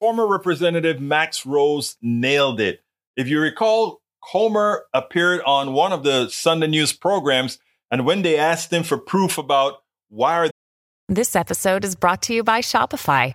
Former Representative Max Rose nailed it. If you recall, Comer appeared on one of the Sunday News programs, and when they asked him for proof about why are This episode is brought to you by Shopify.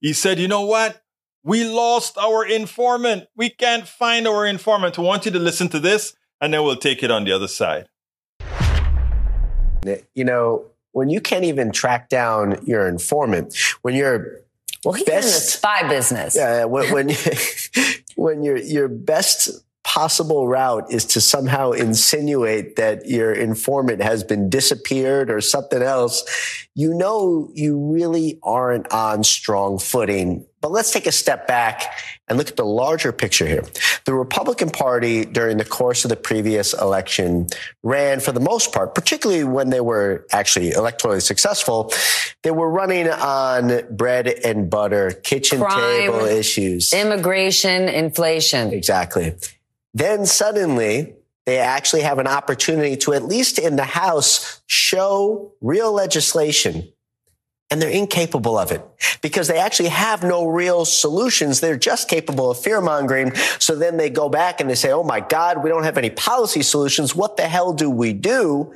he said, you know what? We lost our informant. We can't find our informant. I want you to listen to this, and then we'll take it on the other side. You know, when you can't even track down your informant, when you're Well, he's in the spy business. yeah, when when, when your your best possible route is to somehow insinuate that your informant has been disappeared or something else, you know you really aren't on strong footing. But let's take a step back and look at the larger picture here. The Republican Party during the course of the previous election ran for the most part, particularly when they were actually electorally successful, they were running on bread and butter, kitchen Crime. table issues. Immigration, inflation. Exactly. Then suddenly they actually have an opportunity to, at least in the House, show real legislation. And they're incapable of it because they actually have no real solutions. They're just capable of fear mongering. So then they go back and they say, Oh my God, we don't have any policy solutions. What the hell do we do?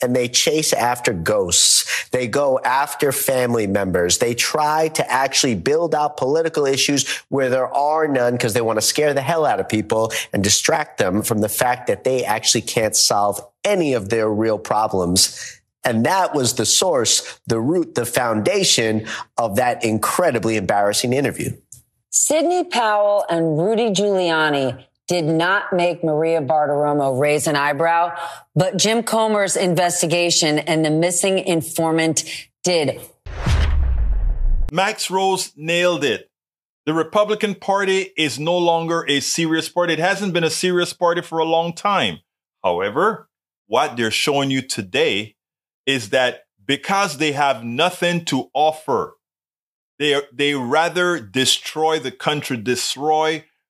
And they chase after ghosts. They go after family members. They try to actually build out political issues where there are none because they want to scare the hell out of people and distract them from the fact that they actually can't solve any of their real problems. And that was the source, the root, the foundation of that incredibly embarrassing interview. Sidney Powell and Rudy Giuliani did not make Maria Bartiromo raise an eyebrow, but Jim Comer's investigation and the missing informant did. Max Rose nailed it. The Republican Party is no longer a serious party. It hasn't been a serious party for a long time. However, what they're showing you today is that because they have nothing to offer, they, they rather destroy the country, destroy,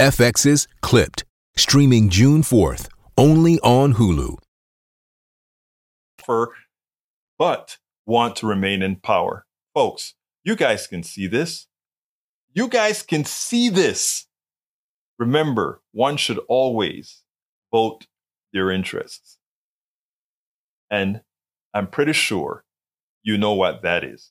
FX's Clipped, streaming June 4th, only on Hulu. offer, but want to remain in power. Folks, you guys can see this. You guys can see this. Remember, one should always vote their interests. And I'm pretty sure you know what that is.